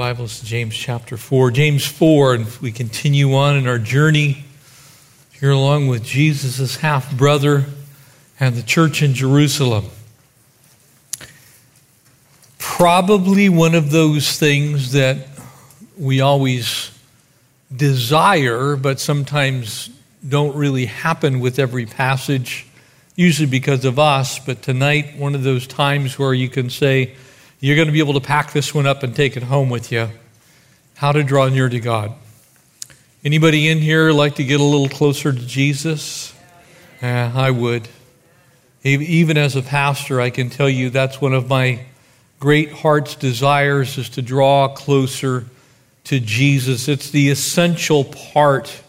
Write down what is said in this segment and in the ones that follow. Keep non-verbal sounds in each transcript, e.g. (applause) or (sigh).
Bibles to James chapter 4. James 4, and we continue on in our journey here along with Jesus' half brother and the church in Jerusalem. Probably one of those things that we always desire, but sometimes don't really happen with every passage, usually because of us. But tonight, one of those times where you can say, you're going to be able to pack this one up and take it home with you. How to draw near to God. Anybody in here like to get a little closer to Jesus? Yeah, I would. Even as a pastor, I can tell you that's one of my great heart's desires is to draw closer to Jesus. It's the essential part,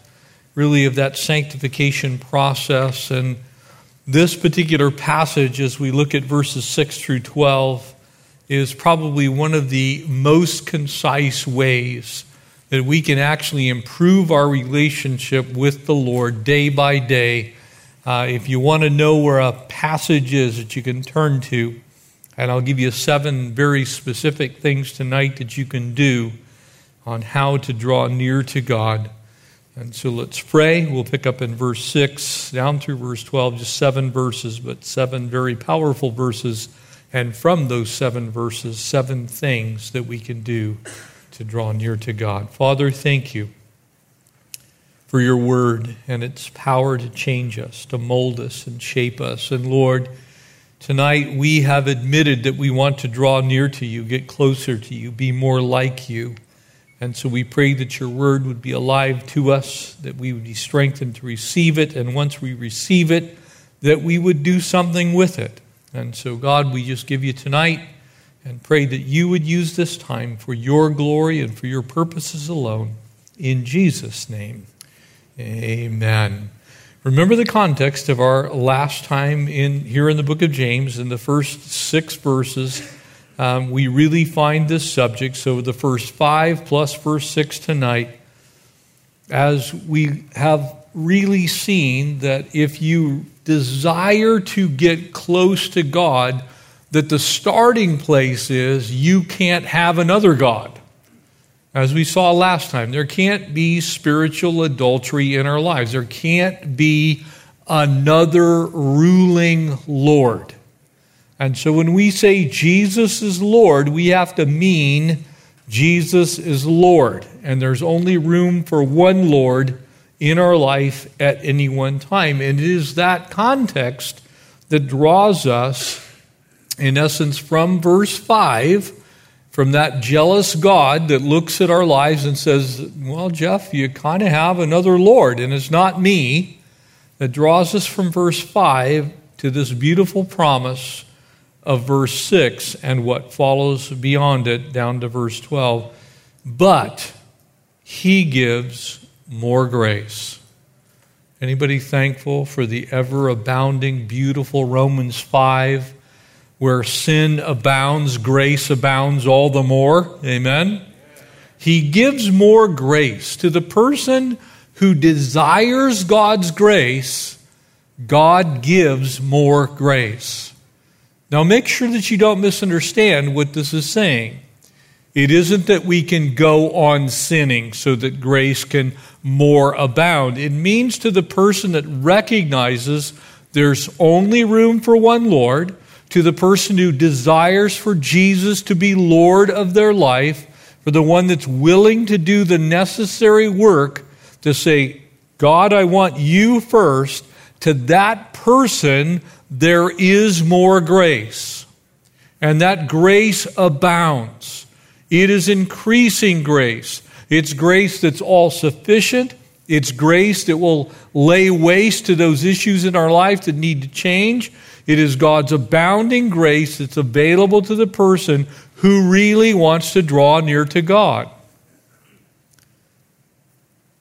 really, of that sanctification process. And this particular passage, as we look at verses 6 through 12, is probably one of the most concise ways that we can actually improve our relationship with the Lord day by day. Uh, if you want to know where a passage is that you can turn to, and I'll give you seven very specific things tonight that you can do on how to draw near to God. And so let's pray. We'll pick up in verse 6 down through verse 12, just seven verses, but seven very powerful verses and from those seven verses, seven things that we can do to draw near to God. Father, thank you for your word and its power to change us, to mold us, and shape us. And Lord, tonight we have admitted that we want to draw near to you, get closer to you, be more like you. And so we pray that your word would be alive to us, that we would be strengthened to receive it, and once we receive it, that we would do something with it. And so, God, we just give you tonight and pray that you would use this time for your glory and for your purposes alone. In Jesus' name, amen. Remember the context of our last time in here in the book of James, in the first six verses. Um, we really find this subject. So, the first five plus verse six tonight, as we have really seen that if you desire to get close to God, that the starting place is you can't have another God. As we saw last time, there can't be spiritual adultery in our lives. There can't be another ruling Lord. And so when we say Jesus is Lord, we have to mean Jesus is Lord. And there's only room for one Lord in our life at any one time. And it is that context that draws us, in essence, from verse 5, from that jealous God that looks at our lives and says, Well, Jeff, you kind of have another Lord, and it's not me, that draws us from verse 5 to this beautiful promise of verse 6 and what follows beyond it down to verse 12. But he gives more grace. Anybody thankful for the ever abounding, beautiful Romans 5, where sin abounds, grace abounds all the more? Amen? He gives more grace to the person who desires God's grace. God gives more grace. Now, make sure that you don't misunderstand what this is saying. It isn't that we can go on sinning so that grace can more abound. It means to the person that recognizes there's only room for one Lord, to the person who desires for Jesus to be Lord of their life, for the one that's willing to do the necessary work to say, God, I want you first, to that person, there is more grace. And that grace abounds. It is increasing grace. It's grace that's all sufficient. It's grace that will lay waste to those issues in our life that need to change. It is God's abounding grace that's available to the person who really wants to draw near to God.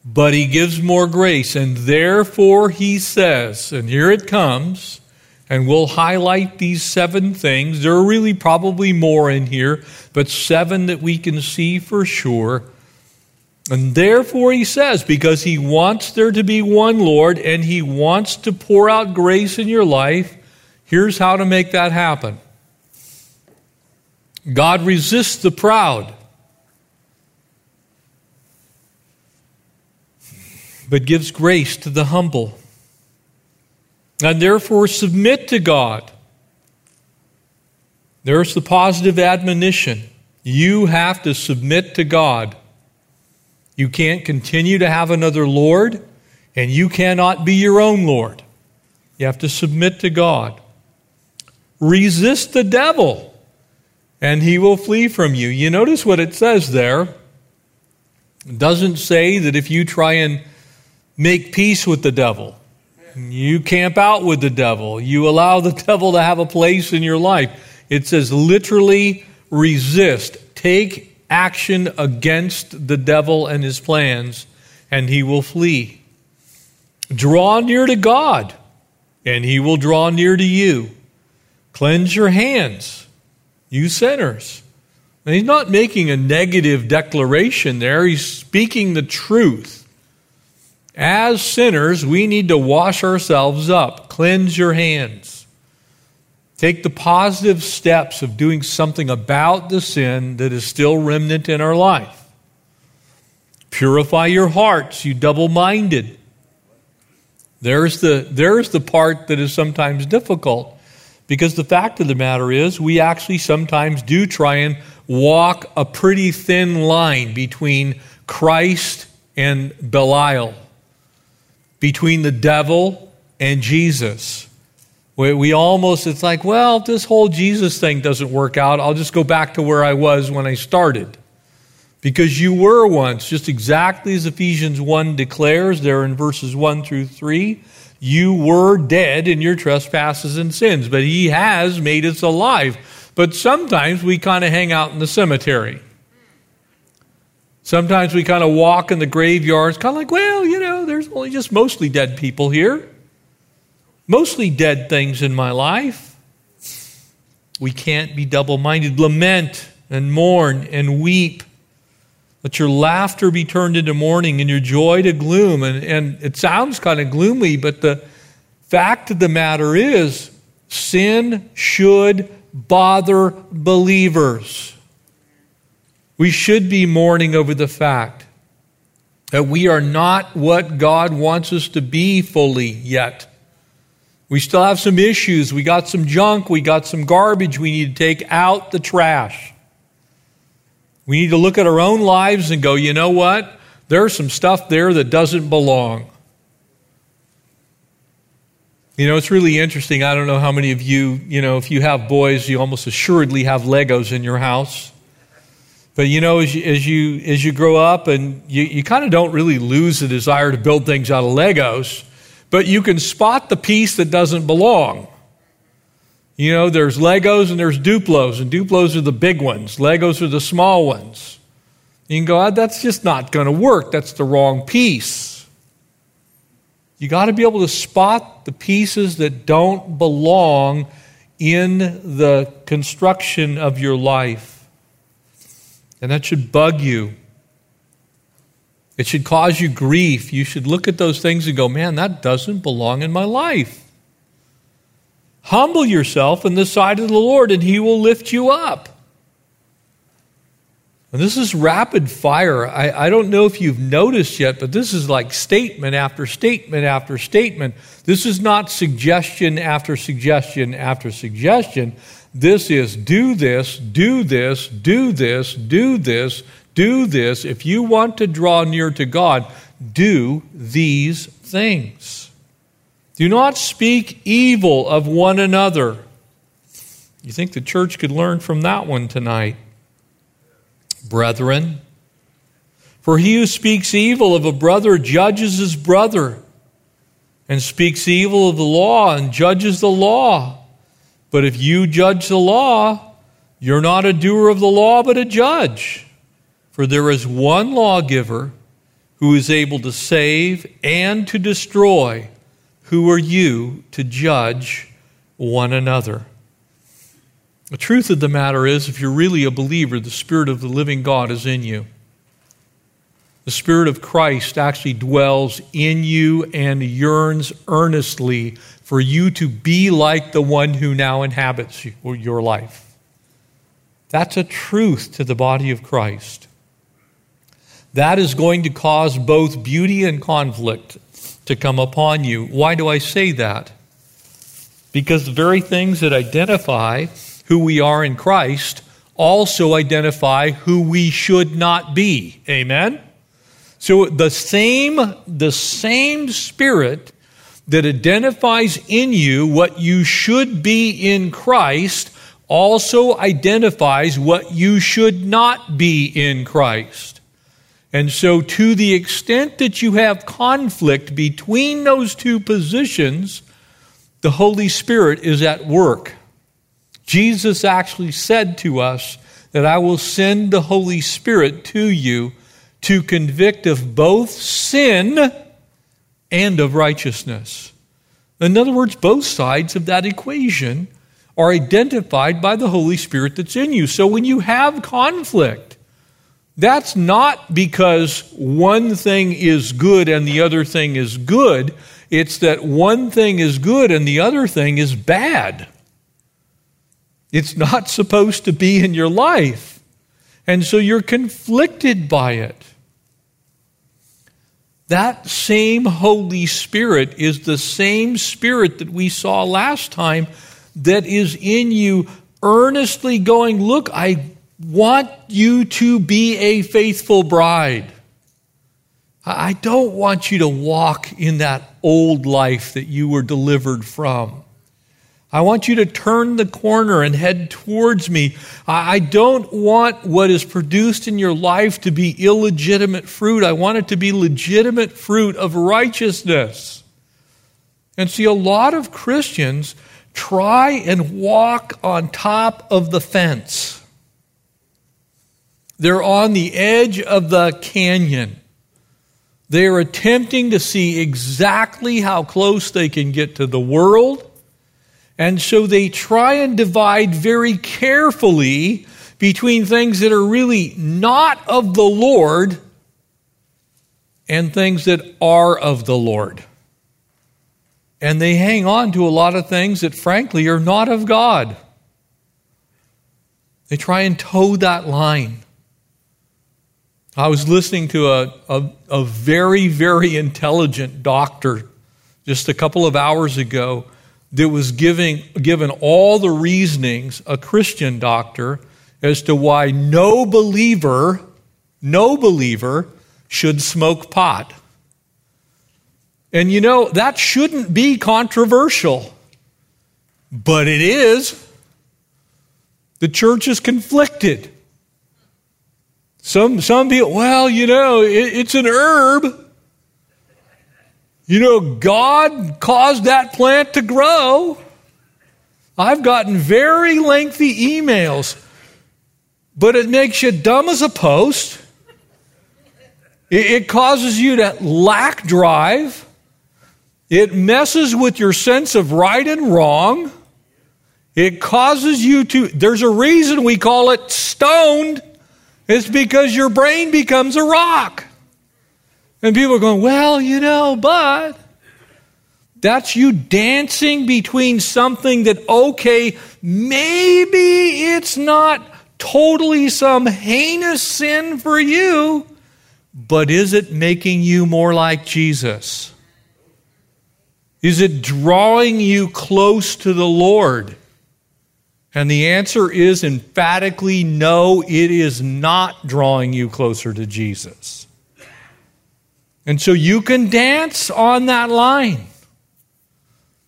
but he gives more grace. And therefore, he says, and here it comes, and we'll highlight these seven things. There are really probably more in here, but seven that we can see for sure. And therefore, he says, because he wants there to be one Lord and he wants to pour out grace in your life, here's how to make that happen God resists the proud, but gives grace to the humble. And therefore, submit to God. There's the positive admonition. You have to submit to God. You can't continue to have another Lord, and you cannot be your own Lord. You have to submit to God. Resist the devil, and he will flee from you. You notice what it says there. It doesn't say that if you try and make peace with the devil, you camp out with the devil, you allow the (laughs) devil to have a place in your life. It says literally resist. Take action against the devil and his plans, and he will flee. Draw near to God, and he will draw near to you. Cleanse your hands, you sinners. And he's not making a negative declaration there, he's speaking the truth. As sinners, we need to wash ourselves up, cleanse your hands. Take the positive steps of doing something about the sin that is still remnant in our life. Purify your hearts, you double minded. There's the, there's the part that is sometimes difficult because the fact of the matter is, we actually sometimes do try and walk a pretty thin line between Christ and Belial, between the devil and Jesus. We, we almost, it's like, well, if this whole Jesus thing doesn't work out, I'll just go back to where I was when I started. Because you were once, just exactly as Ephesians 1 declares there in verses 1 through 3, you were dead in your trespasses and sins, but He has made us alive. But sometimes we kind of hang out in the cemetery. Sometimes we kind of walk in the graveyards, kind of like, well, you know, there's only just mostly dead people here mostly dead things in my life. We can't be double minded. Lament and mourn and weep. Let your laughter be turned into mourning and your joy to gloom. And, and it sounds kind of gloomy, but the fact of the matter is sin should bother believers. We should be mourning over the fact that we are not what God wants us to be fully yet. We still have some issues. We got some junk. We got some garbage we need to take out the trash. We need to look at our own lives and go, you know what? There's some stuff there that doesn't belong. You know, it's really interesting. I don't know how many of you, you know, if you have boys, you almost assuredly have Legos in your house. But you know, as you, as you, as you grow up and you, you kind of don't really lose the desire to build things out of Legos but you can spot the piece that doesn't belong. You know, there's Legos and there's Duplos, and Duplos are the big ones, Legos are the small ones. You can go, oh, that's just not going to work. That's the wrong piece. You got to be able to spot the pieces that don't belong in the construction of your life. And that should bug you. It should cause you grief. You should look at those things and go, man, that doesn't belong in my life. Humble yourself in the sight of the Lord, and He will lift you up. And this is rapid fire. I, I, don't know if you've noticed yet, but this is like statement after statement after statement. This is not suggestion after suggestion after suggestion. This is do this, do this, do this, do this, do this. If you want to draw near to God, do these things. Do not speak evil of one another. You think the church could learn from that one tonight? Brethren, for he who speaks evil of a brother judges his brother, and speaks evil of the law and judges the law. But if you judge the law, you're not a doer of the law, but a judge. For there is one lawgiver who is able to save and to destroy, who are you to judge one another? The truth of the matter is, if you're really a believer, the Spirit of the living God is in you. The Spirit of Christ actually dwells in you and yearns earnestly for you to be like the one who now inhabits your life. That's a truth to the body of Christ. That is going to cause both beauty and conflict to come upon you. Why do I say that? Because the very things that identify who we are in Christ also identify who we should not be. Amen? So the same, the same spirit that identifies in you what you should be in Christ also identifies what you should not be in Christ. And so, to the extent that you have conflict between those two positions, the Holy Spirit is at work. Jesus actually said to us that I will send the Holy Spirit to you to convict of both sin and of righteousness. In other words, both sides of that equation are identified by the Holy Spirit that's in you. So when you have conflict, that's not because one thing is good and the other thing is good. It's that one thing is good and the other thing is bad. It's not supposed to be in your life. And so you're conflicted by it. That same Holy Spirit is the same Spirit that we saw last time that is in you, earnestly going, Look, I want you to be a faithful bride. I don't want you to walk in that old life that you were delivered from. I want you to turn the corner and head towards me. I don't want what is produced in your life to be illegitimate fruit. I want it to be legitimate fruit of righteousness. And see, a lot of Christians try and walk on top of the fence. They're on the edge of the canyon. They are attempting to see exactly how close they can get to the world. And so they try and divide very carefully between things that are really not of the Lord and things that are of the Lord. And they hang on to a lot of things that, frankly, are not of God. They try and toe that line. I was listening to a, a, a, very, very intelligent doctor just a couple of hours ago that was giving, given all the reasonings, a Christian doctor, as to why no believer, no believer should smoke pot. And you know, that shouldn't be controversial, but it is. The church is conflicted. Some, some people, well, you know, it, it's an herb. You know, God caused that plant to grow. I've gotten very lengthy emails, but it makes you dumb as a post. It, it causes you to lack drive. It messes with your sense of right and wrong. It causes you to, there's a reason we call it stoned. It's because your brain becomes a rock. And people are going, well, you know, but that's you dancing between something that, okay, maybe it's not totally some heinous sin for you, but is it making you more like Jesus? Is it drawing you close to the Lord? And the answer is emphatically no, it is not drawing you closer to Jesus. And so you can dance on that line.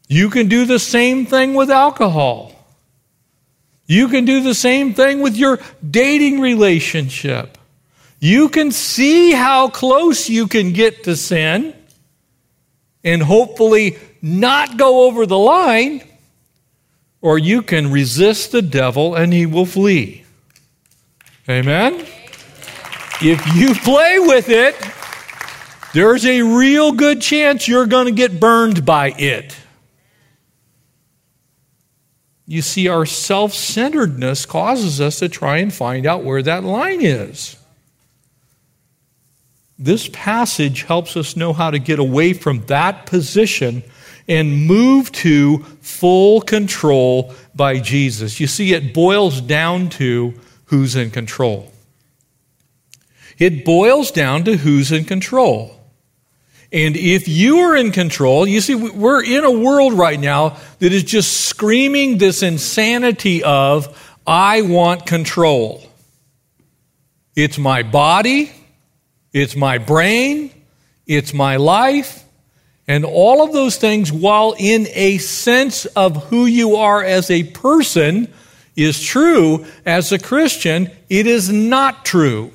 You can do the same thing with alcohol. You can do the same thing with your dating relationship. You can see how close you can get to sin and hopefully not go over the line or you can resist the devil and he will flee. Amen? If you play with it, there's a real good chance you're going to get burned by it. You see, our self centeredness causes us to try and find out where that line is. This passage helps us know how to get away from that position and move to full control by Jesus. You see, it boils down to who's in control. It boils down to who's in control. And if you are in control, you see, we're in a world right now that is just screaming this insanity of, I want control. It's my body, it's my brain, it's my life, and all of those things, while in a sense of who you are as a person is true, as a Christian, it is not true.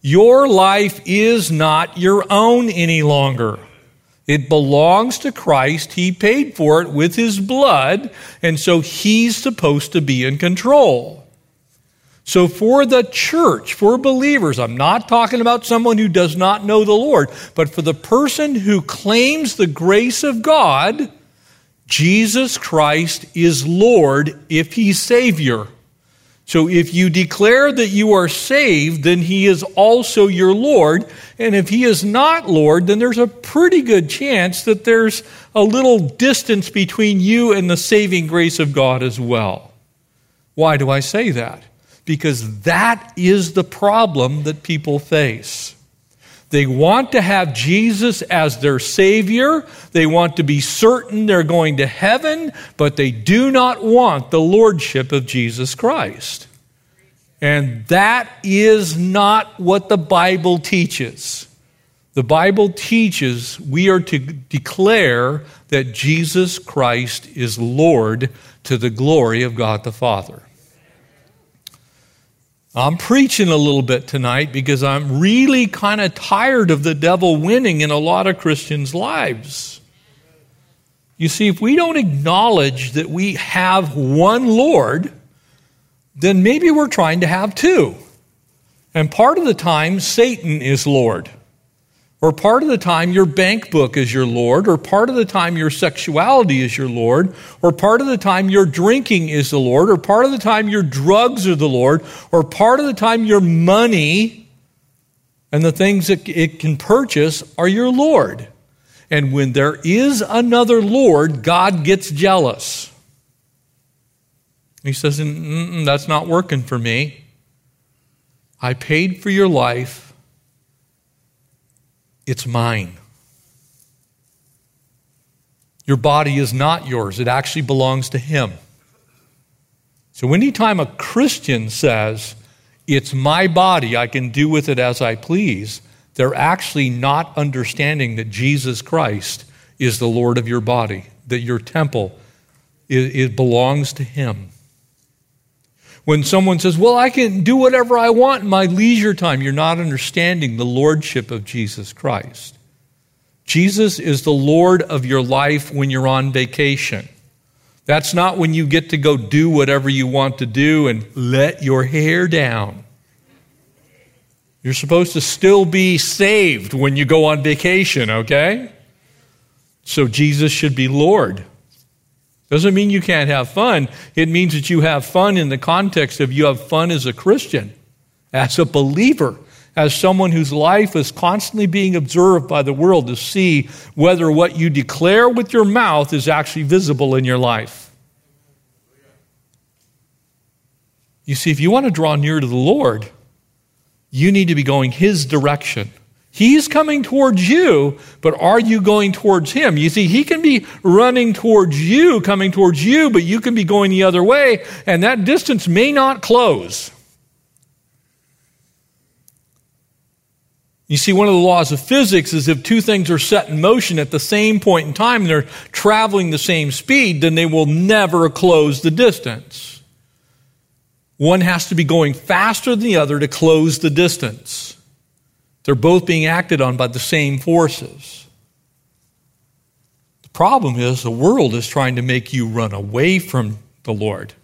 Your life is not your own any longer. It belongs to Christ. He paid for it with his blood, and so he's supposed to be in control. So, for the church, for believers, I'm not talking about someone who does not know the Lord, but for the person who claims the grace of God, Jesus Christ is Lord if he's Savior. So if you declare that you are saved, then he is also your Lord. And if he is not Lord, then there's a pretty good chance that there's a little distance between you and the saving grace of God as well. Why do I say that? Because that is the problem that people face. They want to have Jesus as their Savior. They want to be certain they're going to heaven, but they do not want the Lordship of Jesus Christ. And that is not what the Bible teaches. The Bible teaches we are to declare that Jesus Christ is Lord to the glory of God the Father. I'm preaching a little bit tonight because I'm really kind of tired of the devil winning in a lot of Christians' lives. You see, if we don't acknowledge that we have one Lord, then maybe we're trying to have two. And part of the time, Satan is Lord. Or part of the time, your bank book is your Lord, or part of the time, your sexuality is your Lord, or part of the time, your drinking is the Lord, or part of the time, your drugs are the Lord, or part of the time, your money and the things that it can purchase are your Lord. And when there is another Lord, God gets jealous. He says, That's not working for me. I paid for your life. It's mine. Your body is not yours, it actually belongs to Him. So, anytime a Christian says, It's my body, I can do with it as I please, they're actually not understanding that Jesus Christ is the Lord of your body, that your temple it, belongs to Him. When someone says, Well, I can do whatever I want in my leisure time, you're not understanding the lordship of Jesus Christ. Jesus is the Lord of your life when you're on vacation. That's not when you get to go do whatever you want to do and let your hair down. You're supposed to still be saved when you go on vacation, okay? So Jesus should be Lord. Doesn't mean you can't have fun. It means that you have fun in the context of you have fun as a Christian, as a believer, as someone whose life is constantly being observed by the world to see whether what you declare with your mouth is actually visible in your life. You see, if you want to draw near to the Lord, you need to be going His direction. He's coming towards you, but are you going towards him? You see, he can be running towards you, coming towards you, but you can be going the other way, and that distance may not close. You see, one of the laws of physics is if two things are set in motion at the same point in time and they're traveling the same speed, then they will never close the distance. One has to be going faster than the other to close the distance. They're both being acted on by the same forces. The problem is the world is trying to make you run away from the Lord.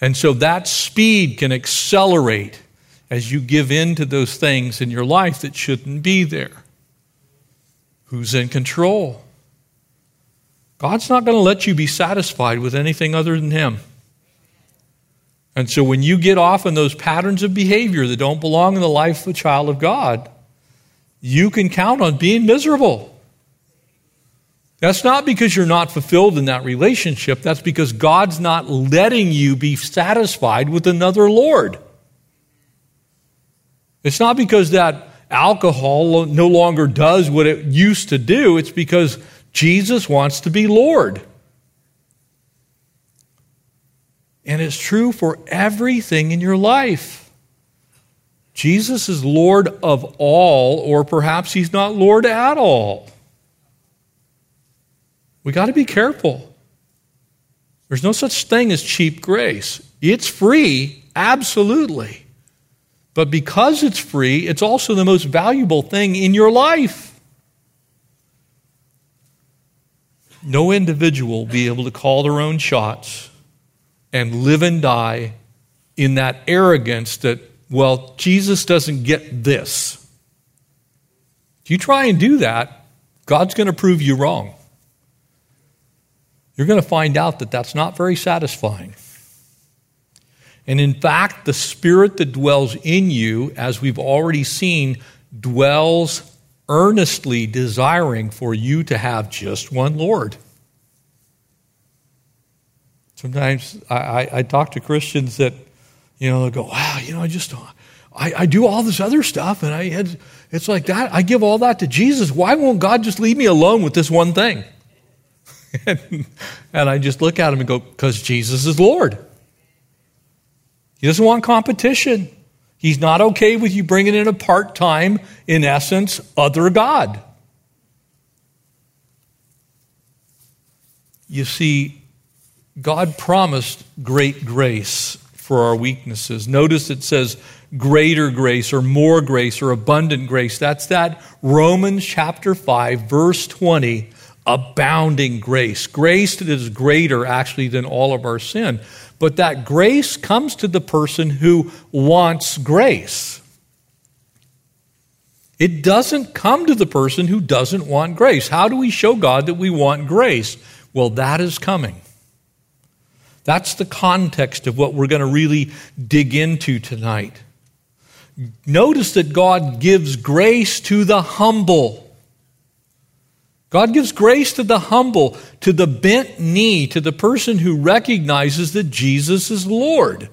And so that speed can accelerate as you give in to those things in your life that shouldn't be there. Who's in control? God's not going to let you be satisfied with anything other than Him. And so when you get off in those patterns of behavior that don't belong in the life of a child of God, you can count on being miserable. That's not because you're not fulfilled in that relationship. That's because God's not letting you be satisfied with another Lord. It's not because that alcohol no longer does what it used to do. It's because Jesus wants to be Lord. And it's true for everything in your life. Jesus is Lord of all, or perhaps he's not Lord at all. We got to be careful. There's no such thing as cheap grace. It's free, absolutely. But because it's free, it's also the most valuable thing in your life. No individual will be able to call their own shots and live and die in that arrogance that, well, Jesus doesn't get this. If you try and do that, God's going to prove you wrong. You're going to find out that that's not very satisfying. And in fact, the spirit that dwells in you, as we've already seen, dwells earnestly desiring for you to have just one Lord. Sometimes I, I, I talk to Christians that, you know, they go, wow, you know, I just, I, I do all this other stuff and I had, it's like that. I give all that to Jesus. Why won't God just leave me alone with this one thing? and, (laughs) and I just look at him and go, because Jesus is Lord. He doesn't want competition. He's not okay with you bringing in a part time, in essence, other God. You see, God promised great grace for our weaknesses. Notice it says greater grace or more grace or abundant grace. That's that Romans chapter 5, verse 20, abounding grace. Grace that is greater actually than all of our sin. But that grace comes to the person who wants grace. It doesn't come to the person who doesn't want grace. How do we show God that we want grace? Well, that is coming. That's the context of what we're going to really dig into tonight. Notice that God gives grace to the humble. God gives grace to the humble, to the bent knee, to the person who recognizes that Jesus is Lord.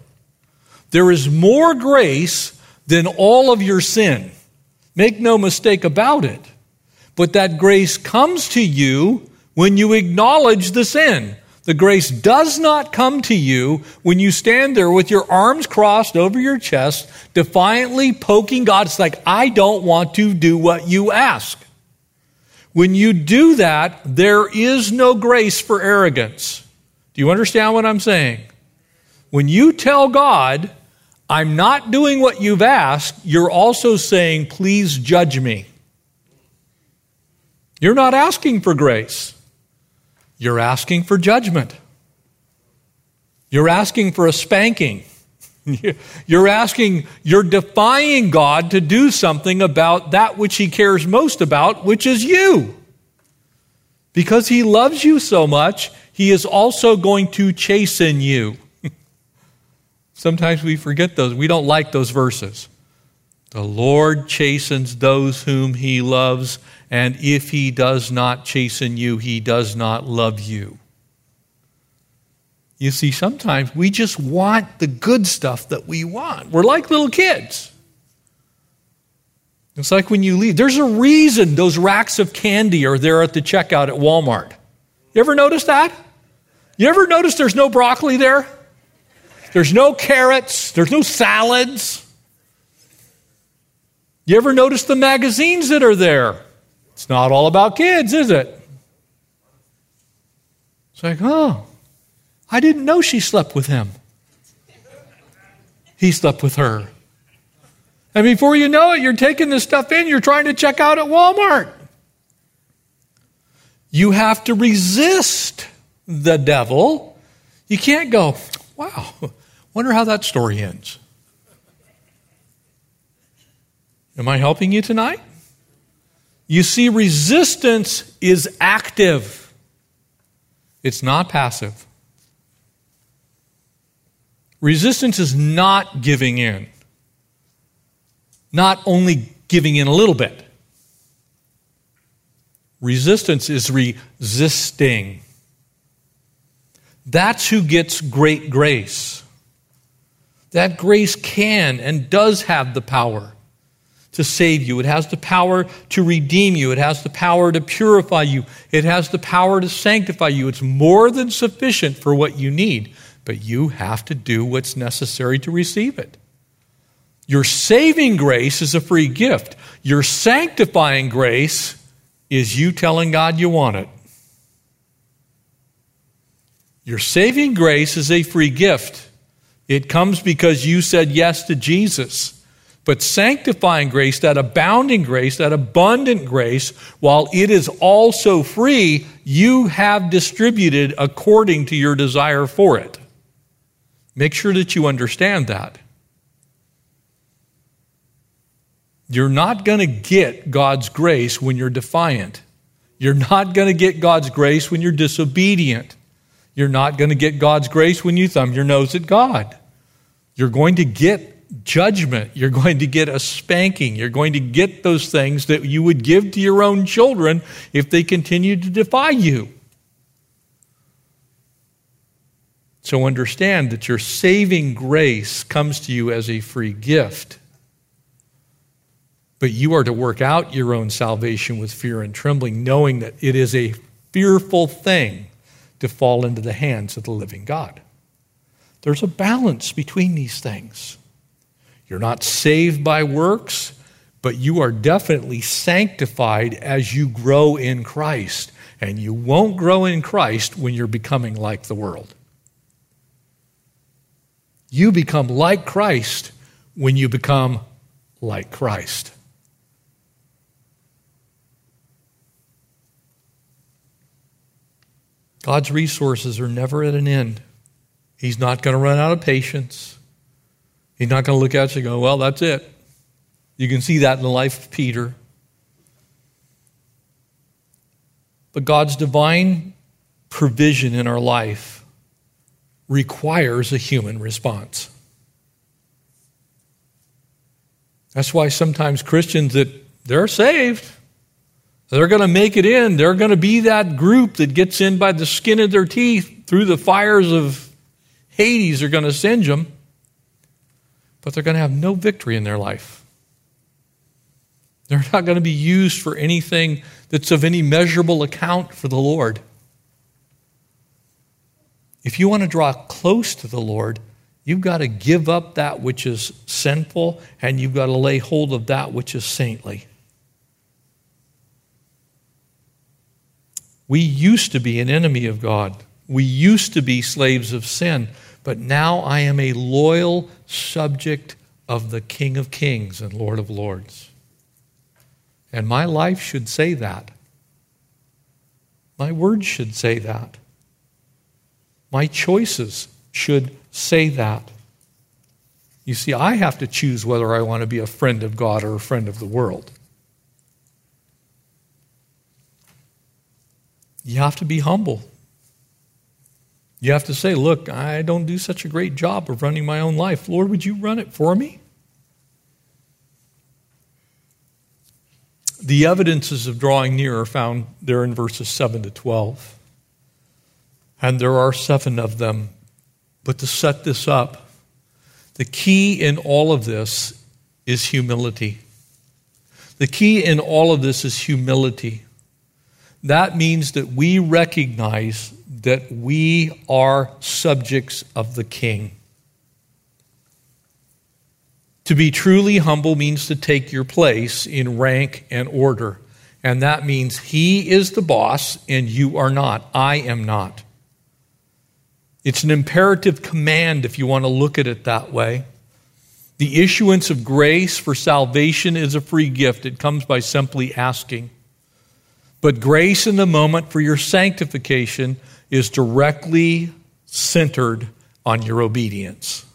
There is more grace than all of your sin. Make no mistake about it. But that grace comes to you when you acknowledge the sin. The grace does not come to you when you stand there with your arms crossed over your chest, defiantly poking God. It's like, I don't want to do what you ask. When you do that, there is no grace for arrogance. Do you understand what I'm saying? When you tell God, I'm not doing what you've asked, you're also saying, please judge me. You're not asking for grace. You're asking for judgment. You're asking for a spanking. (laughs) You're asking, you're defying God to do something about that which He cares most about, which is you. Because He loves you so much, He is also going to chasten you. (laughs) Sometimes we forget those. We don't like those verses. The Lord chastens those whom He loves, and if he does not chasten you, he does not love you. You see, sometimes we just want the good stuff that we want. We're like little kids. It's like when you leave, there's a reason those racks of candy are there at the checkout at Walmart. You ever notice that? You ever notice there's no broccoli there? There's no carrots, there's no salads. You ever notice the magazines that are there? It's not all about kids, is it? It's like, oh, I didn't know she slept with him. He slept with her. And before you know it, you're taking this stuff in, you're trying to check out at Walmart. You have to resist the devil. You can't go, wow, wonder how that story ends. Am I helping you tonight? You see, resistance is active, it's not passive. Resistance is not giving in, not only giving in a little bit. Resistance is resisting. That's who gets great grace. That grace can and does have the power to save you. It has the power to redeem you. It has the power to purify you. It has the power to sanctify you. It's more than sufficient for what you need, but you have to do what's necessary to receive it. Your saving grace is a free gift. Your sanctifying grace is you telling God you want it. Your saving grace is a free gift. It comes because you said yes to Jesus. But sanctifying grace, that abounding grace, that abundant grace, while it is also free, you have distributed according to your desire for it. Make sure that you understand that. You're not going to get God's grace when you're defiant. You're not going to get God's grace when you're disobedient. You're not going to get God's grace when you thumb your nose at God. You're going to get judgment. You're going to get a spanking. You're going to get those things that you would give to your own children if they continue to defy you. So understand that your saving grace comes to you as a free gift. But you are to work out your own salvation with fear and trembling, knowing that it is a fearful thing to fall into the hands of the living God. There's a balance between these things. You're not saved by works, but you are definitely sanctified as you grow in Christ. And you won't grow in Christ when you're becoming like the world. You become like Christ when you become like Christ. God's resources are never at an end. He's not going to run out of patience. He's not going to look at you and go, well, that's it. You can see that in the life of Peter. But God's divine provision in our life requires a human response. That's why sometimes Christians that they're saved, they're going to make it in. They're going to be that group that gets in by the skin of their teeth through the fires of Hades. They're going to singe them, but they're going to have no victory in their life. They're not going to be used for anything that's of any measurable account for the Lord. If you want to draw close to the Lord, you've got to give up that which is sinful and you've got to lay hold of that which is saintly. We used to be an enemy of God. We used to be slaves of sin, but now I am a loyal subject of the King of Kings and Lord of Lords. And my life should say that. My words should say that. My choices should say that. You see, I have to choose whether I want to be a friend of God or a friend of the world. You have to be humble. You have to say, Look, I don't do such a great job of running my own life. Lord, would you run it for me? The evidences of drawing near are found there in verses 7 to 12. And there are seven of them. But to set this up, the key in all of this is humility. The key in all of this is humility. That means that we recognize that we are subjects of the King. To be truly humble means to take your place in rank and order. And that means he is the boss and you are not. I am not. It's an imperative command if you want to look at it that way. The issuance of grace for salvation is a free gift, it comes by simply asking. But grace in the moment for your sanctification is directly centered on your obedience.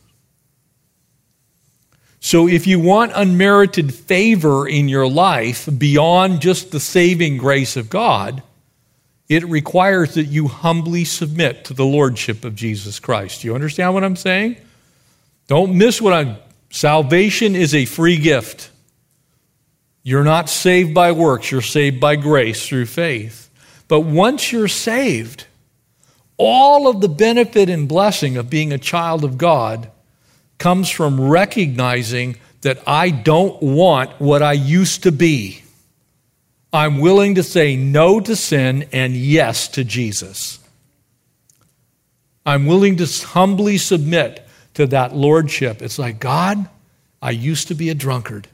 So if you want unmerited favor in your life beyond just the saving grace of God, it requires that you humbly submit to the lordship of Jesus Christ. Do you understand what I'm saying? Don't miss what I'm salvation is a free gift. You're not saved by works, you're saved by grace through faith. But once you're saved, all of the benefit and blessing of being a child of God comes from recognizing that I don't want what I used to be. I'm willing to say no to sin and yes to Jesus. I'm willing to humbly submit to that lordship. It's like, God, I used to be a drunkard.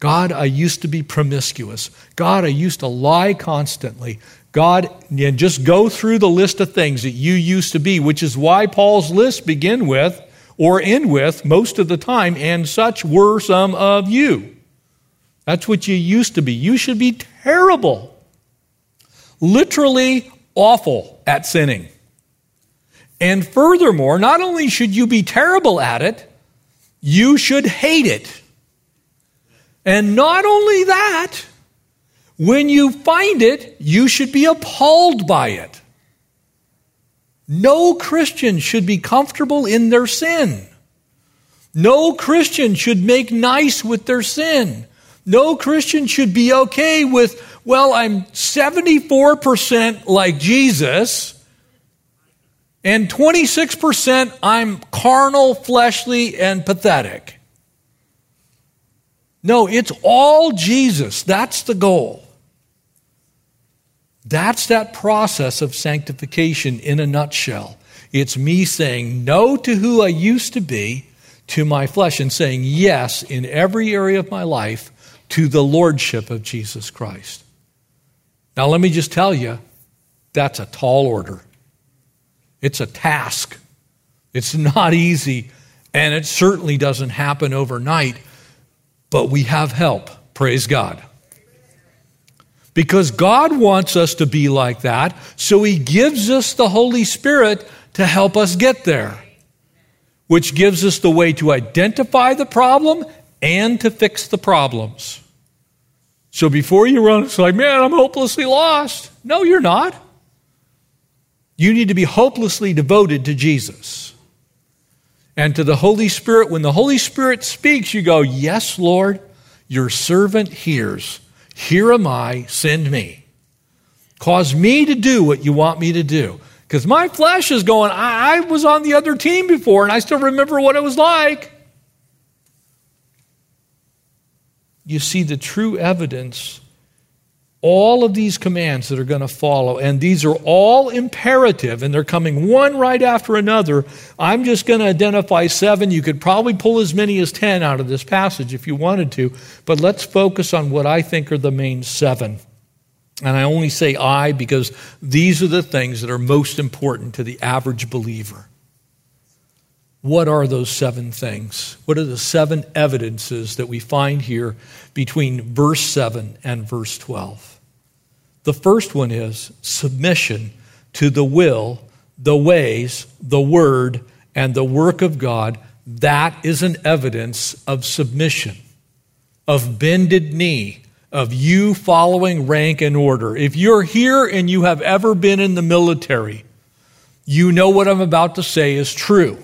God, I used to be promiscuous. God, I used to lie constantly. God, and just go through the list of things that you used to be, which is why Paul's list begin with or end with most of the time, and such were some of you. That's what you used to be. You should be terrible, literally awful at sinning. And furthermore, not only should you be terrible at it, you should hate it. And not only that, when you find it, you should be appalled by it. No Christian should be comfortable in their sin. No Christian should make nice with their sin. No Christian should be okay with, well, I'm 74% like Jesus and 26% I'm carnal, fleshly, and pathetic. No, it's all Jesus. That's the goal. That's that process of sanctification in a nutshell. It's me saying no to who I used to be, to my flesh, and saying yes in every area of my life to the lordship of Jesus Christ. Now, let me just tell you, that's a tall order. It's a task. It's not easy, and it certainly doesn't happen overnight, but we have help. Praise God. Because God wants us to be like that, so He gives us the Holy Spirit to help us get there, which gives us the way to identify the problem and to fix the problems. So before you run, it's like, man, I'm hopelessly lost. No, you're not. You need to be hopelessly devoted to Jesus and to the Holy Spirit. When the Holy Spirit speaks, you go, Yes, Lord, your servant hears. Here am I, send me. Cause me to do what you want me to do. Because my flesh is going, I-, I was on the other team before and I still remember what it was like. You see the true evidence all of these commands that are going to follow, and these are all imperative, and they're coming one right after another. I'm just going to identify seven. You could probably pull as many as ten out of this passage if you wanted to, but let's focus on what I think are the main seven. And I only say I because these are the things that are most important to the average believer. What are those seven things? What are the seven evidences that we find here between verse 7 and verse 12? The first one is submission to the will, the ways, the word, and the work of God. That is an evidence of submission, of bended knee, of you following rank and order. If you're here and you have ever been in the military, you know what I'm about to say is true.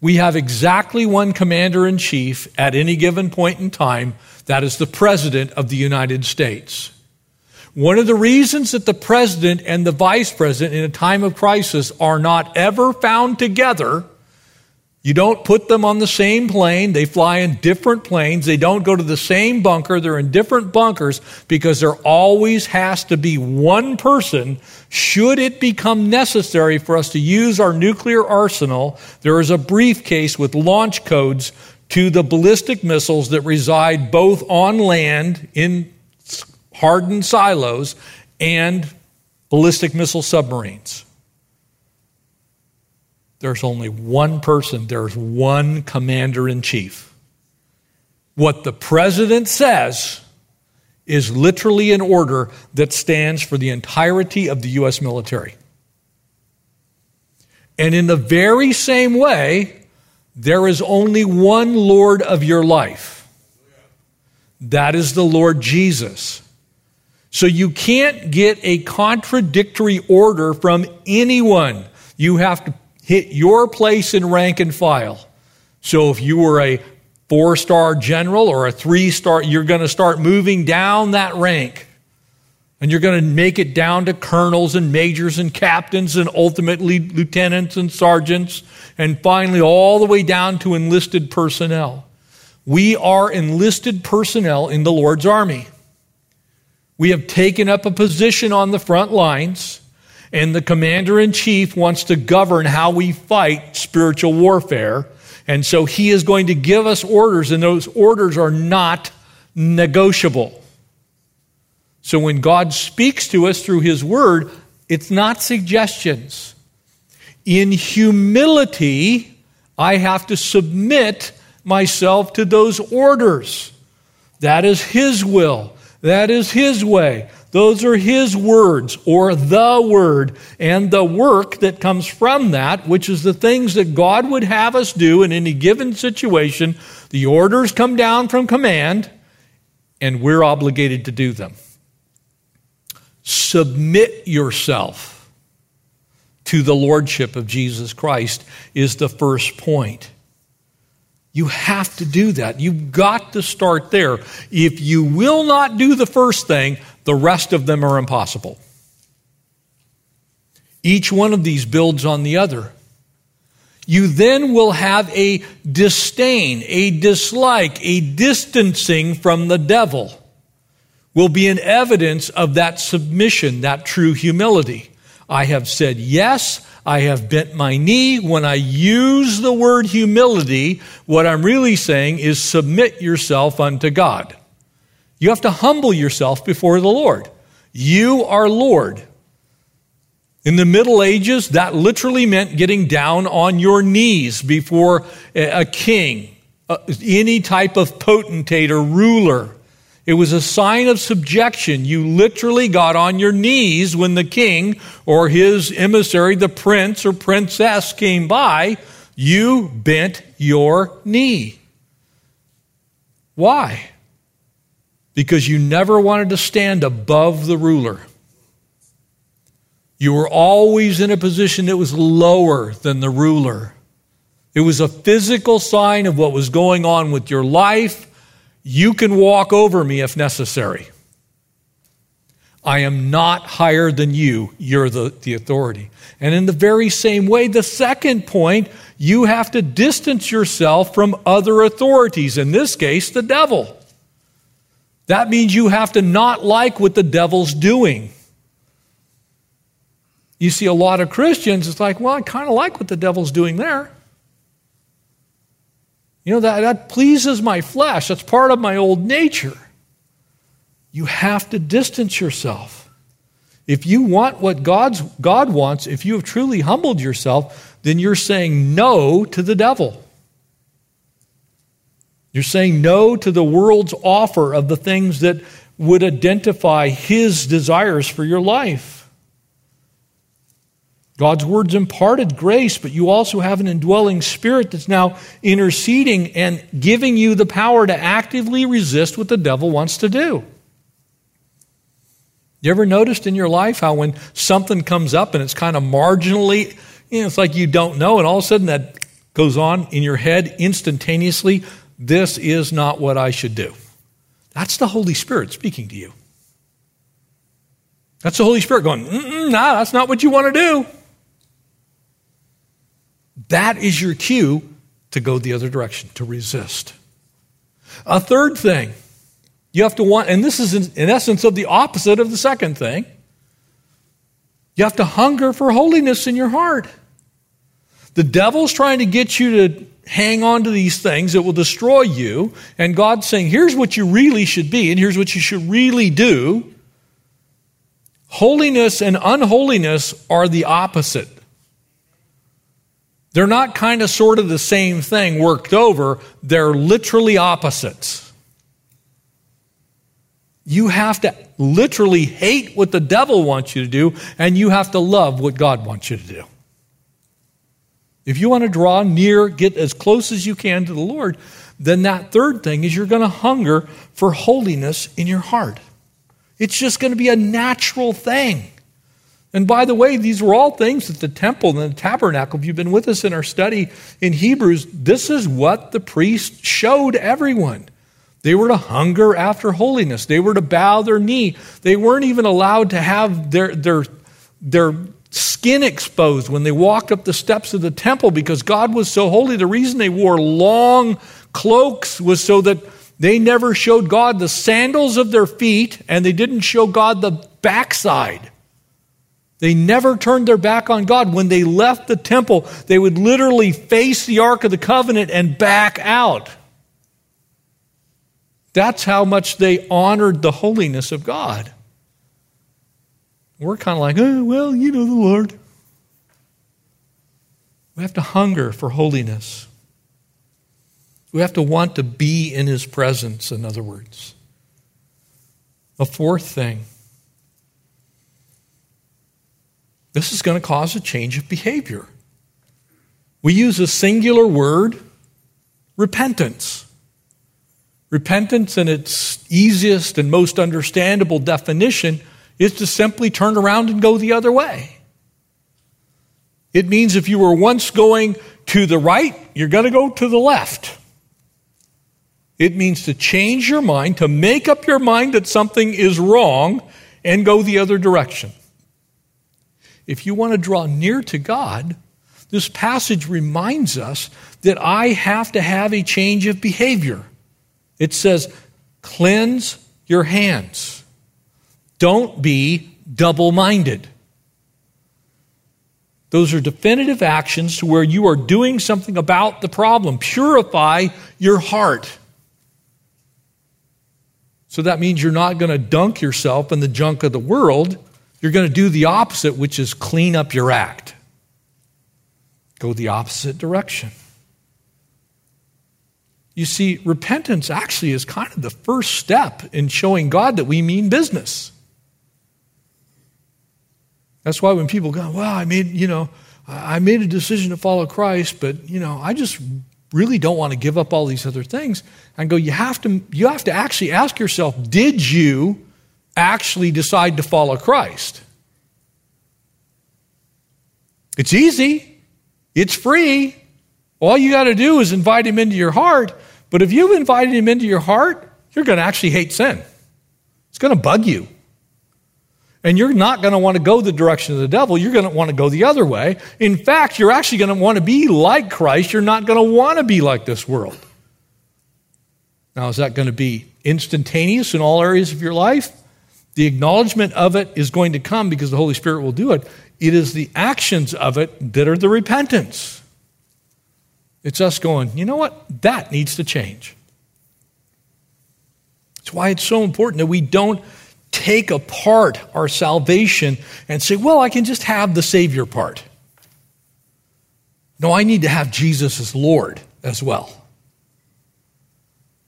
We have exactly one commander in chief at any given point in time. That is the President of the United States. One of the reasons that the President and the Vice President in a time of crisis are not ever found together you don't put them on the same plane. They fly in different planes. They don't go to the same bunker. They're in different bunkers because there always has to be one person. Should it become necessary for us to use our nuclear arsenal, there is a briefcase with launch codes to the ballistic missiles that reside both on land in hardened silos and ballistic missile submarines. There's only one person, there's one commander in chief. What the president says is literally an order that stands for the entirety of the U.S. military. And in the very same way, There is only one Lord of your life. That is the Lord Jesus. So you can't get a contradictory order from anyone. You have to hit your place in rank and file. So if you were a four star general or a three star, you're going to start moving down that rank. And you're going to make it down to colonels and majors and captains and ultimately lieutenants and sergeants and finally all the way down to enlisted personnel. We are enlisted personnel in the Lord's army. We have taken up a position on the front lines, and the commander in chief wants to govern how we fight spiritual warfare. And so he is going to give us orders, and those orders are not negotiable. So when God speaks to us through his word, it's not suggestions. In humility, I have to submit myself to those orders. That is his will. That is his way. Those are his words or the word and the work that comes from that, which is the things that God would have us do in any given situation. The orders come down from command, and we're obligated to do them. Submit yourself to the Lordship of Jesus Christ is the first point. You have to do that. You've got to start there. If you will not do the first thing, the rest of them are impossible. Each one of these builds on the other. You then will have a disdain, a dislike, a distancing from the devil will be an evidence of that submission, that true humility. I have said yes. I have bent my knee. When I use the word humility, what I'm really saying is submit yourself unto God. You have to humble yourself before the Lord. You are Lord. In the Middle Ages, that literally meant getting down on your knees before a king, any type of potentate or ruler. It was a sign of subjection. You literally got on your knees when the king or his emissary, the prince or princess, came by. You bent your knee. Why? Because you never wanted to stand above the ruler. You were always in a position that was lower than the ruler. It was a physical sign of what was going on with your life you can walk over me if necessary. I am not higher than you. You're the, the authority. And in the very same way, the second point, you have to distance yourself from other authorities, in this case, the devil. That means you have to not like what the devil's doing. You see a lot of Christians, it's like, well, I kind of like what the devil's doing there. You know, that, that pleases my flesh. That's part of my old nature. You have to distance yourself. If you want what God's, God wants, if you have truly humbled yourself, then you're saying no to the devil. You're saying no to the world's offer of the things that would identify his desires for your life. God's word's imparted grace, but you also have an indwelling spirit that's now interceding and giving you the power to actively resist what the devil wants to do. You ever noticed in your life how when something comes up and it's kind of marginally, you know, it's like you don't know, and all of a sudden that goes on in your head instantaneously, this is not what I should do. That's the Holy Spirit speaking to you. That's the Holy Spirit going, nah, that's not what you want to do. That is your cue to go the other direction, to resist. A third thing, you have to want, and this is in, in, essence of the opposite of the second thing, you have to hunger for holiness in your heart. The devil's trying to get you to hang on to these things that will destroy you, and God's saying, here's what you really should be, and here's what you should really do. Holiness and unholiness are the opposite. They're not kind of sort of the same thing worked over, they're literally opposites. You have to literally hate what the devil wants you to do, and you have to love what God wants you to do. If you want to draw near, get as close as you can to the Lord, then that third thing is you're going to hunger for holiness in your heart. It's just going to be a natural thing. And by the way, these were all things that the temple and the tabernacle, if you've been with us in our study in Hebrews, this is what the priest showed everyone. They were to hunger after holiness. They were to bow their knee. They weren't even allowed to have their, their, their skin exposed when they walked up the steps of the temple because God was so holy. The reason they wore long cloaks was so that they never showed God the sandals of their feet and they didn't show God the backside. They never turned their back on God. When they left the temple, they would literally face the Ark of the Covenant and back out. That's how much they honored the holiness of God. We're kind of like, oh, well, you know the Lord. We have to hunger for holiness. We have to want to be in His presence, in other words. A fourth thing this is going to cause a change of behavior. We use a singular word repentance. Repentance, in its easiest and most understandable definition, is to simply turn around and go the other way. It means if you were once going to the right, you're going to go to the left. It means to change your mind, to make up your mind that something is wrong and go the other direction. If you want to draw near to God, this passage reminds us that I have to have a change of behavior. It says, cleanse your hands. Don't be double minded. Those are definitive actions to where you are doing something about the problem. Purify your heart. So that means you're not going to dunk yourself in the junk of the world. You're going to do the opposite, which is clean up your act. Go the opposite direction. You see, repentance actually is kind of the first step in showing God that we mean business. That's why when people go, well, I made, you know, I made a decision to follow Christ, but, you know, I just really don't want to give up all these other things. And go, you have to, you have to actually ask yourself, did you actually decide to follow Christ? It's easy. It's free. All you got to do is invite him into your heart but if you've invited him into your heart, you're going to actually hate sin. It's going to bug you. And you're not going to want to go the direction of the devil. You're going to want to go the other way. In fact, you're actually going to want to be like Christ. You're not going to want to be like this world. Now, is that going to be instantaneous in all areas of your life? The acknowledgement of it is going to come because the Holy Spirit will do it. It is the actions of it that are the repentance. It's us going, you know what? That needs to change. That's why it's so important that we don't take apart our salvation and say, well, I can just have the Savior part. No, I need to have Jesus as Lord as well.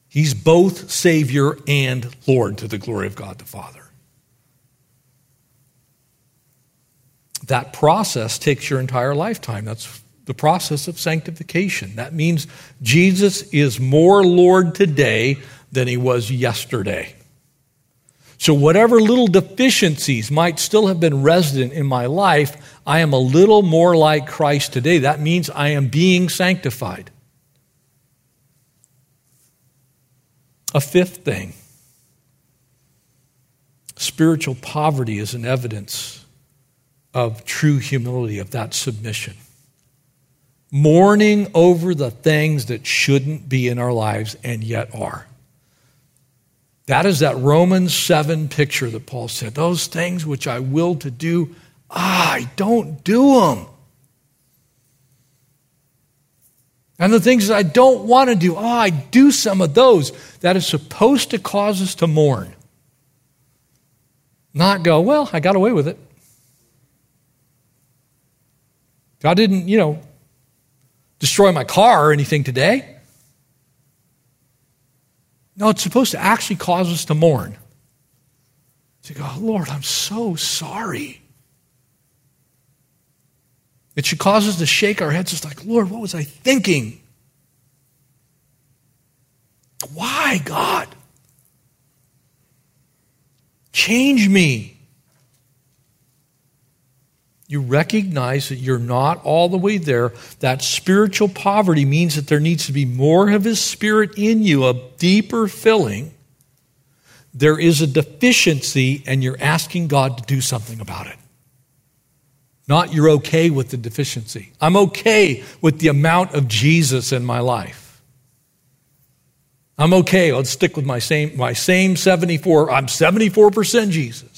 He's both Savior and Lord to the glory of God the Father. That process takes your entire lifetime. That's the process of sanctification. That means Jesus is more Lord today than he was yesterday. So, whatever little deficiencies might still have been resident in my life, I am a little more like Christ today. That means I am being sanctified. A fifth thing spiritual poverty is an evidence of true humility, of that submission mourning over the things that shouldn't be in our lives and yet are. That is that Romans 7 picture that Paul said. Those things which I will to do, I don't do them. And the things that I don't want to do, oh, I do some of those. That is supposed to cause us to mourn. Not go, well, I got away with it. God didn't, you know, destroy my car or anything today. No, it's supposed to actually cause us to mourn. To oh, go, Lord, I'm so sorry. It should cause us to shake our heads. It's like, Lord, what was I thinking? Why, God? Change me. You recognize that you're not all the way there. That spiritual poverty means that there needs to be more of His Spirit in you, a deeper filling. There is a deficiency, and you're asking God to do something about it. Not you're okay with the deficiency. I'm okay with the amount of Jesus in my life. I'm okay. I'll stick with my same, my same 74. I'm 74% Jesus.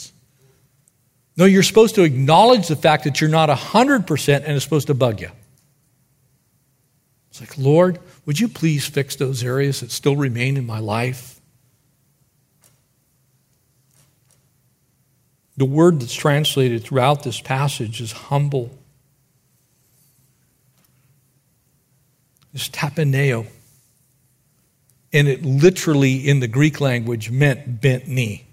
No, you're supposed to acknowledge the fact that you're not 100% and it's supposed to bug you. It's like, Lord, would you please fix those areas that still remain in my life? The word that's translated throughout this passage is humble. It's tapeneo. And it literally, in the Greek language, meant bent knee.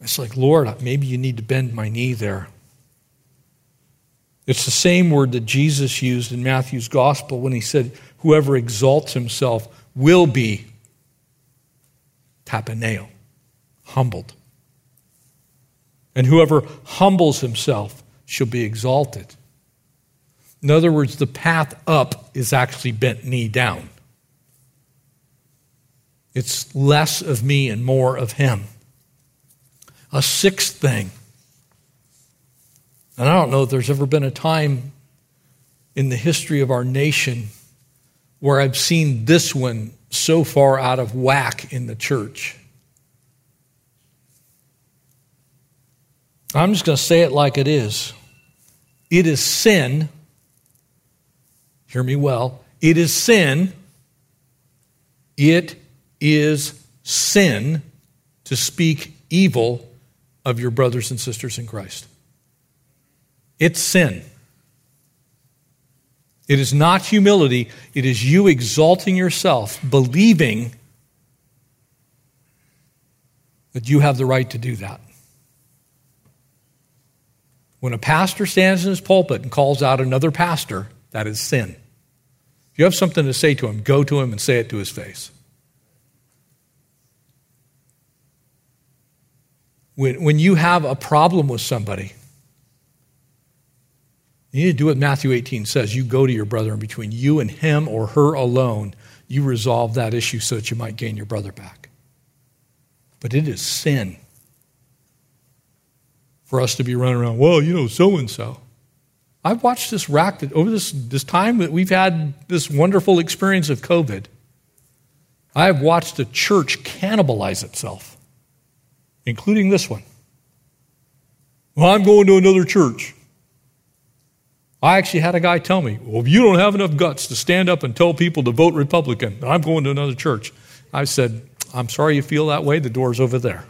It's like, Lord, maybe you need to bend my knee there. It's the same word that Jesus used in Matthew's gospel when he said, Whoever exalts himself will be tapeneo, humbled. And whoever humbles himself shall be exalted. In other words, the path up is actually bent knee down. It's less of me and more of him. A sixth thing, and I don't know if there's ever been a time in the history of our nation where I've seen this one so far out of whack in the church. I'm just going to say it like it is. It is sin. Hear me well. It is sin. It is sin to speak evil of your brothers and sisters in Christ. It's sin. It is not humility, it is you exalting yourself, believing that you have the right to do that. When a pastor stands in his pulpit and calls out another pastor, that is sin. If you have something to say to him, go to him and say it to his face. When, when you have a problem with somebody, you need to do what Matthew 18 says. You go to your brother, and between you and him or her alone, you resolve that issue so that you might gain your brother back. But it is sin for us to be running around, well, you know, so and so. I've watched this rack that over this, this time that we've had this wonderful experience of COVID. I have watched the church cannibalize itself, including this one. Well, I'm going to another church. I actually had a guy tell me, well, if you don't have enough guts to stand up and tell people to vote Republican, I'm going to another church. I said, I'm sorry you feel that way. The door's over there.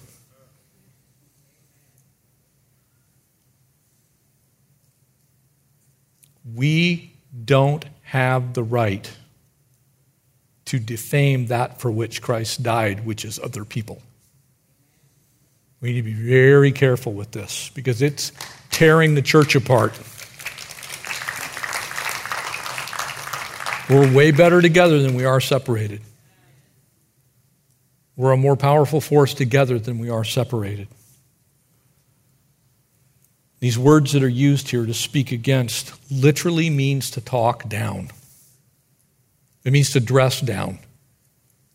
We don't have the right to defame that for which Christ died, which is other people. We need to be very careful with this because it's tearing the church apart. We're way better together than we are separated. We're a more powerful force together than we are separated. These words that are used here to speak against literally means to talk down. It means to dress down.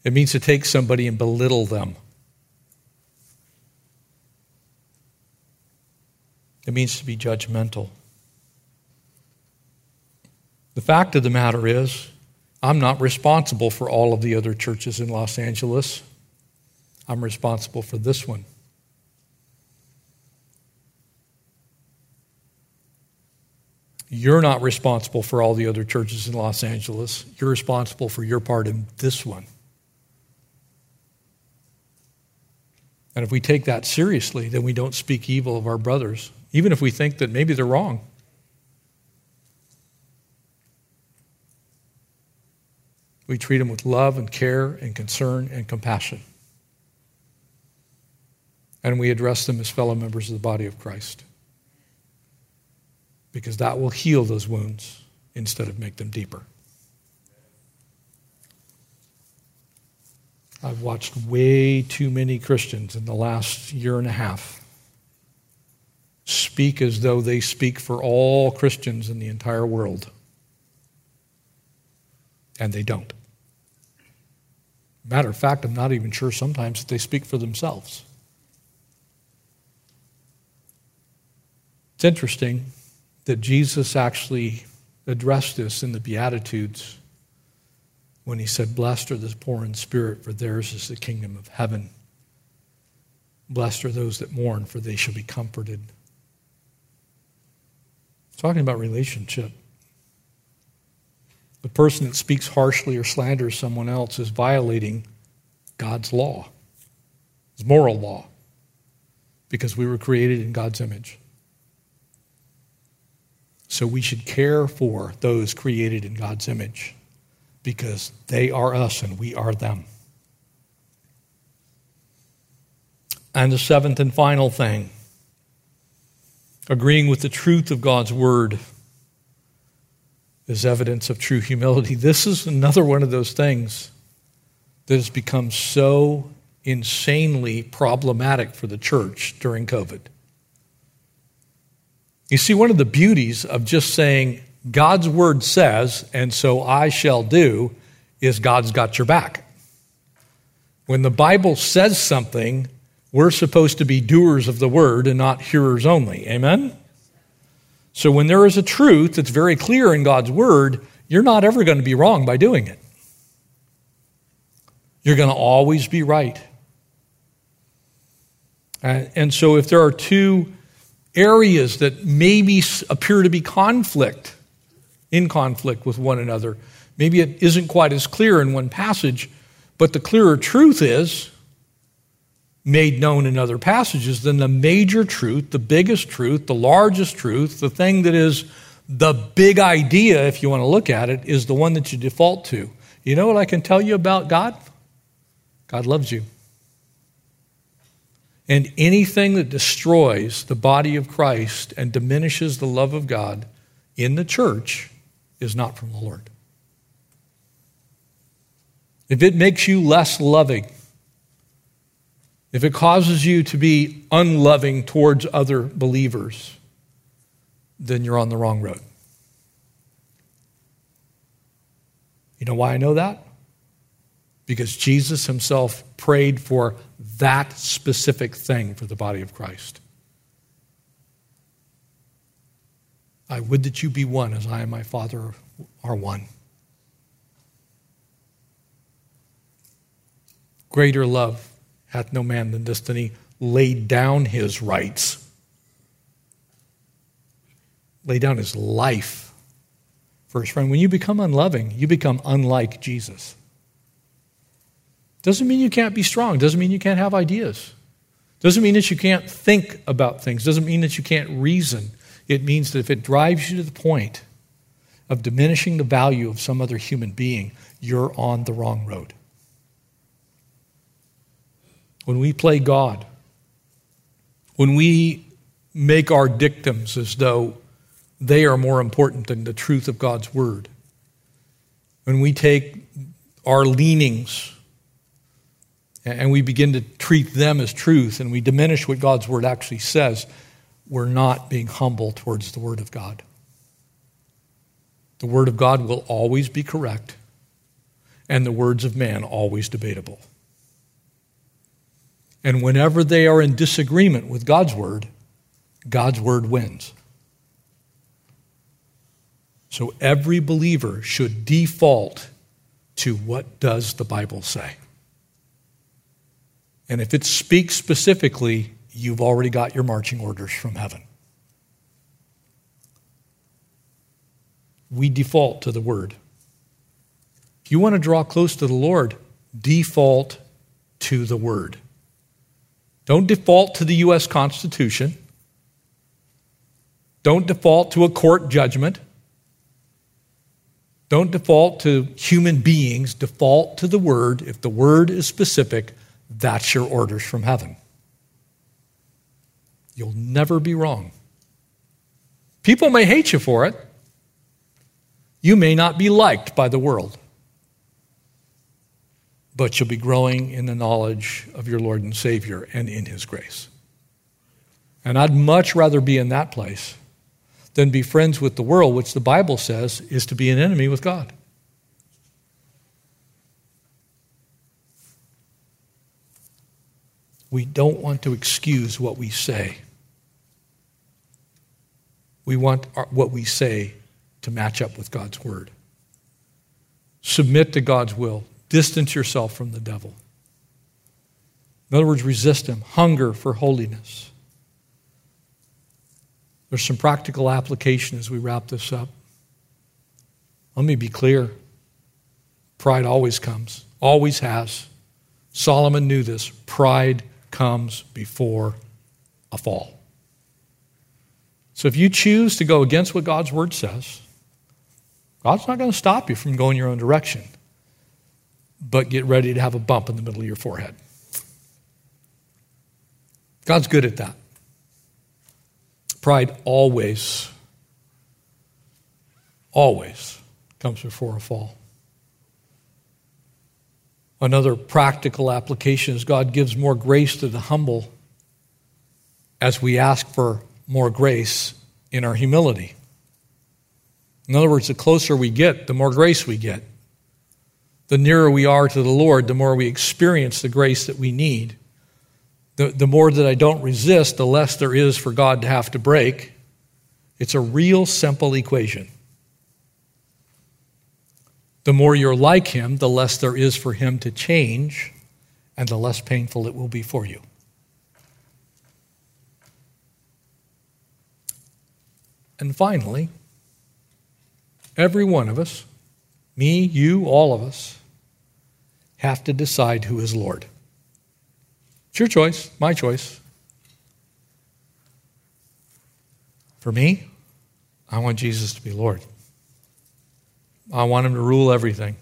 It means to take somebody and belittle them. It means to be judgmental. The fact of the matter is, I'm not responsible for all of the other churches in Los Angeles. I'm responsible for this one. You're not responsible for all the other churches in Los Angeles. You're responsible for your part in this one. And if we take that seriously, then we don't speak evil of our brothers, even if we think that maybe they're wrong. We treat them with love and care and concern and compassion. And we address them as fellow members of the body of Christ. because that will heal those wounds instead of make them deeper. I've watched way too many Christians in the last year and a half speak as though they speak for all Christians in the entire world. And they don't. Matter of fact, I'm not even sure sometimes that they speak for themselves. It's interesting that Jesus actually addressed this in the Beatitudes when he said, Blessed are the poor in spirit, for theirs is the kingdom of heaven. Blessed are those that mourn, for they shall be comforted. Talking about relationship. The person that speaks harshly or slanders someone else is violating God's law, His moral law, because we were created in God's image. So we should care for those created in God's image because they are us and we are them. And the seventh and final thing agreeing with the truth of God's word is evidence of true humility. This is another one of those things that has become so insanely problematic for the church during COVID. You see, one of the beauties of just saying, God's word says, and so I shall do, is God's got your back. When the Bible says something, we're supposed to be doers of the word and not hearers only. Amen? So when there is a truth that's very clear in God's word, you're not ever going to be wrong by doing it. You're going to always be right. Uh, and so if there are two areas that maybe appear to be conflict, in conflict with one another. Maybe it isn't quite as clear in one passage, but the clearer truth is made known in other passages, then the major truth, the biggest truth, the largest truth, the thing that is the big idea, if you want to look at it, is the one that you default to. You know what I can tell you about God? God loves you. And anything that destroys the body of Christ and diminishes the love of God in the church is not from the Lord. If it makes you less loving, if it causes you to be unloving towards other believers, then you're on the wrong road. You know why I know that? Because Jesus himself prayed for that specific thing for the body of Christ. I would that you be one as I and my Father are one. Greater love hath no man than this, than he laid down his rights, laid down his life for his friend. When you become unloving, you become unlike Jesus. Doesn't mean you can't be strong, doesn't mean you can't have ideas. Doesn't mean that you can't think about things, doesn't mean that you can't reason. It means that if it drives you to the point of diminishing the value of some other human being, you're on the wrong road. When we play God, when we make our dictums as though they are more important than the truth of God's word, when we take our leanings and we begin to treat them as truth and we diminish what God's word actually says, we're not being humble towards the Word of God. The Word of God will always be correct, and the words of man always debatable. And whenever they are in disagreement with God's Word, God's Word wins. So every believer should default to what does the Bible say? And if it speaks specifically, you've already got your marching orders from heaven. We default to the Word. If you want to draw close to the Lord, default to the Word. Don't default to the U.S. Constitution. Don't default to a court judgment. Don't default to human beings. Default to the Word. If the Word is specific, that's your orders from heaven. You'll never be wrong. People may hate you for it. You may not be liked by the world. But you'll be growing in the knowledge of your Lord and Savior and in His grace. And I'd much rather be in that place than be friends with the world, which the Bible says is to be an enemy with God. We don't want to excuse what we say. We want our, what we say to match up with God's word. Submit to God's will. Distance yourself from the devil. In other words, resist him. Hunger for holiness. There's some practical application as we wrap this up. Let me be clear pride always comes, always has. Solomon knew this. Pride comes before a fall. So if you choose to go against what God's word says, God's not going to stop you from going your own direction. But get ready to have a bump in the middle of your forehead. God's good at that. Pride always, always comes before a fall. Another practical application is God gives more grace to the humble as we ask for more grace in our humility. In other words, the closer we get, the more grace we get. The nearer we are to the Lord, the more we experience the grace that we need. The, the more that I don't resist, the less there is for God to have to break. It's a real simple equation. The more you're like Him, the less there is for Him to change, and the less painful it will be for you. And finally, every one of us, me, you, all of us, have to decide who is Lord. It's your choice, my choice. For me, I want Jesus to be Lord. I want him to rule everything.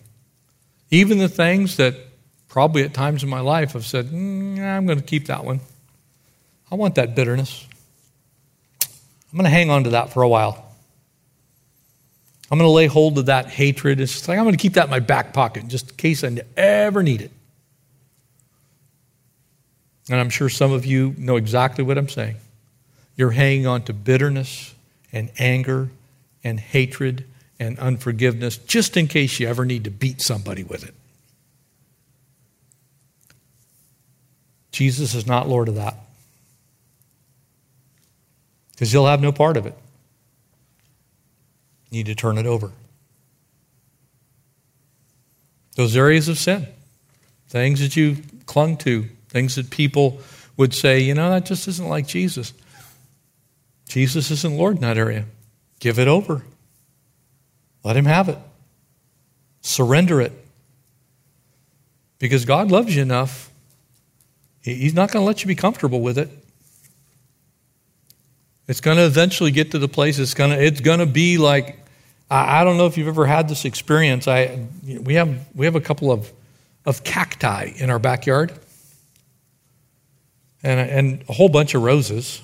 Even the things that probably at times in my life have said, mm, I'm going to keep that one. I want that bitterness. I'm going to hang on to that for a while. I'm going to lay hold of that hatred. It's like I'm going to keep that in my back pocket just in case I ever need it. And I'm sure some of you know exactly what I'm saying. You're hanging on to bitterness and anger and hatred and unforgiveness just in case you ever need to beat somebody with it. Jesus is not Lord of that because he'll have no part of it. Need to turn it over. Those areas of sin, things that you clung to, things that people would say, you know, that just isn't like Jesus. Jesus isn't Lord in that area. Give it over. Let Him have it. Surrender it. Because God loves you enough, He's not going to let you be comfortable with it. It's going to eventually get to the place it's going to, it's going to be like, I, I don't know if you've ever had this experience. I, we, have, we have a couple of, of cacti in our backyard and, and a whole bunch of roses.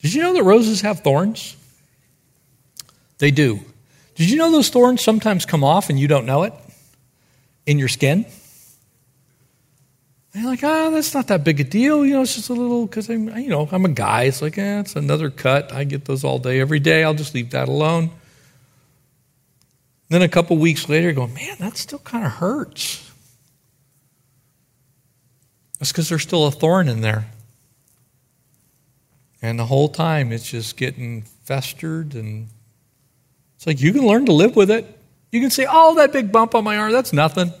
Did you know that roses have thorns? They do. Did you know those thorns sometimes come off and you don't know it in your skin? And you're like, ah, oh, that's not that big a deal. You know, it's just a little, because I'm, you know, I'm a guy. It's like, eh, it's another cut. I get those all day, every day. I'll just leave that alone. Then a couple weeks later, you go, man, that still kind of hurts. That's because there's still a thorn in there. And the whole time it's just getting festered and it's like you can learn to live with it. You can say, oh, that big bump on my arm, that's nothing.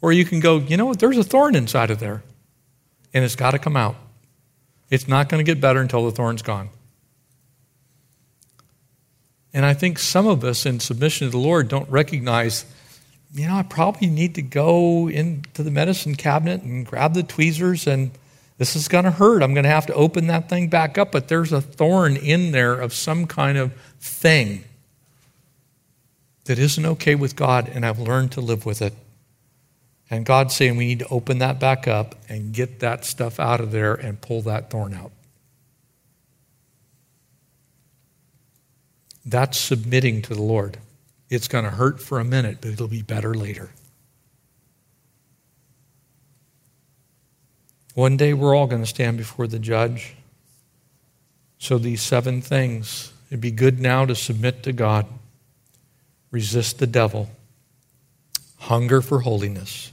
Or you can go, you know what, there's a thorn inside of there, and it's got to come out. It's not going to get better until the thorn's gone. And I think some of us, in submission to the Lord, don't recognize, you know, I probably need to go into the medicine cabinet and grab the tweezers, and this is going to hurt. I'm going to have to open that thing back up, but there's a thorn in there of some kind of thing that isn't okay with God, and I've learned to live with it. And God's saying we need to open that back up and get that stuff out of there and pull that thorn out. That's submitting to the Lord. It's going to hurt for a minute, but it'll be better later. One day we're all going to stand before the judge. So, these seven things, it'd be good now to submit to God, resist the devil, hunger for holiness,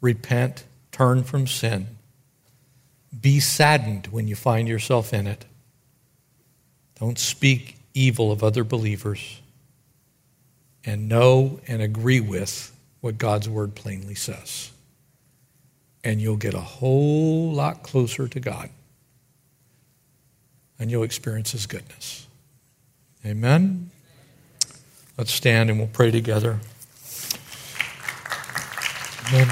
repent, turn from sin, be saddened when you find yourself in it. Don't speak evil of other believers and know and agree with what God's word plainly says. And you'll get a whole lot closer to God. And you'll experience His goodness. Amen? Let's stand and we'll pray together. Amen.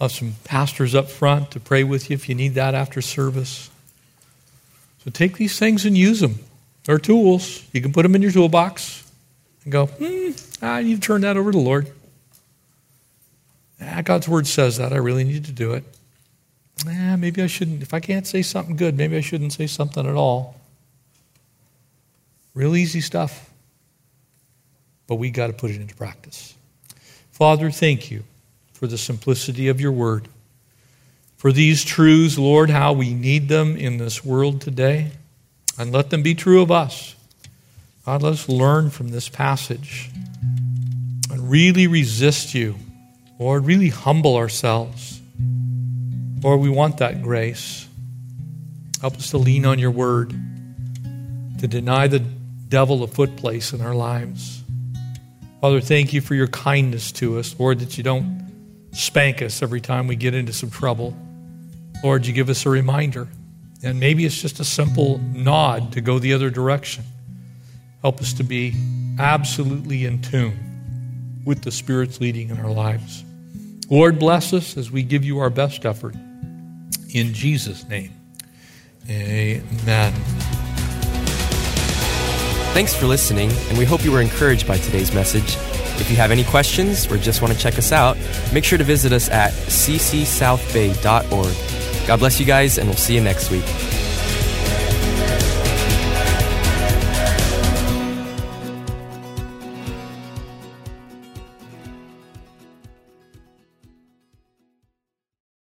I'll have some pastors up front to pray with you if you need that after service. So take these things and use them. They're tools. You can put them in your toolbox and go, hmm, ah, you've turned that over to the Lord. Ah, God's word says that. I really need to do it. Ah, maybe I shouldn't. If I can't say something good, maybe I shouldn't say something at all. Real easy stuff. But we got to put it into practice. Father, thank you for the simplicity of your word. For these truths, Lord, how we need them in this world today. And let them be true of us. God, let us learn from this passage and really resist you. Lord, really humble ourselves. Lord, we want that grace. Help us to lean on your word, to deny the devil a footplace in our lives. Father, thank you for your kindness to us, Lord, that you don't spank us every time we get into some trouble. Lord, you give us a reminder and maybe it's just a simple nod to go the other direction. Help us to be absolutely in tune with the Spirit's leading in our lives. Lord, bless us as we give you our best effort. In Jesus' name, amen. Thanks for listening, and we hope you were encouraged by today's message. If you have any questions or just want to check us out, make sure to visit us at ccsouthbay.org. God bless you guys, and we'll see you next week.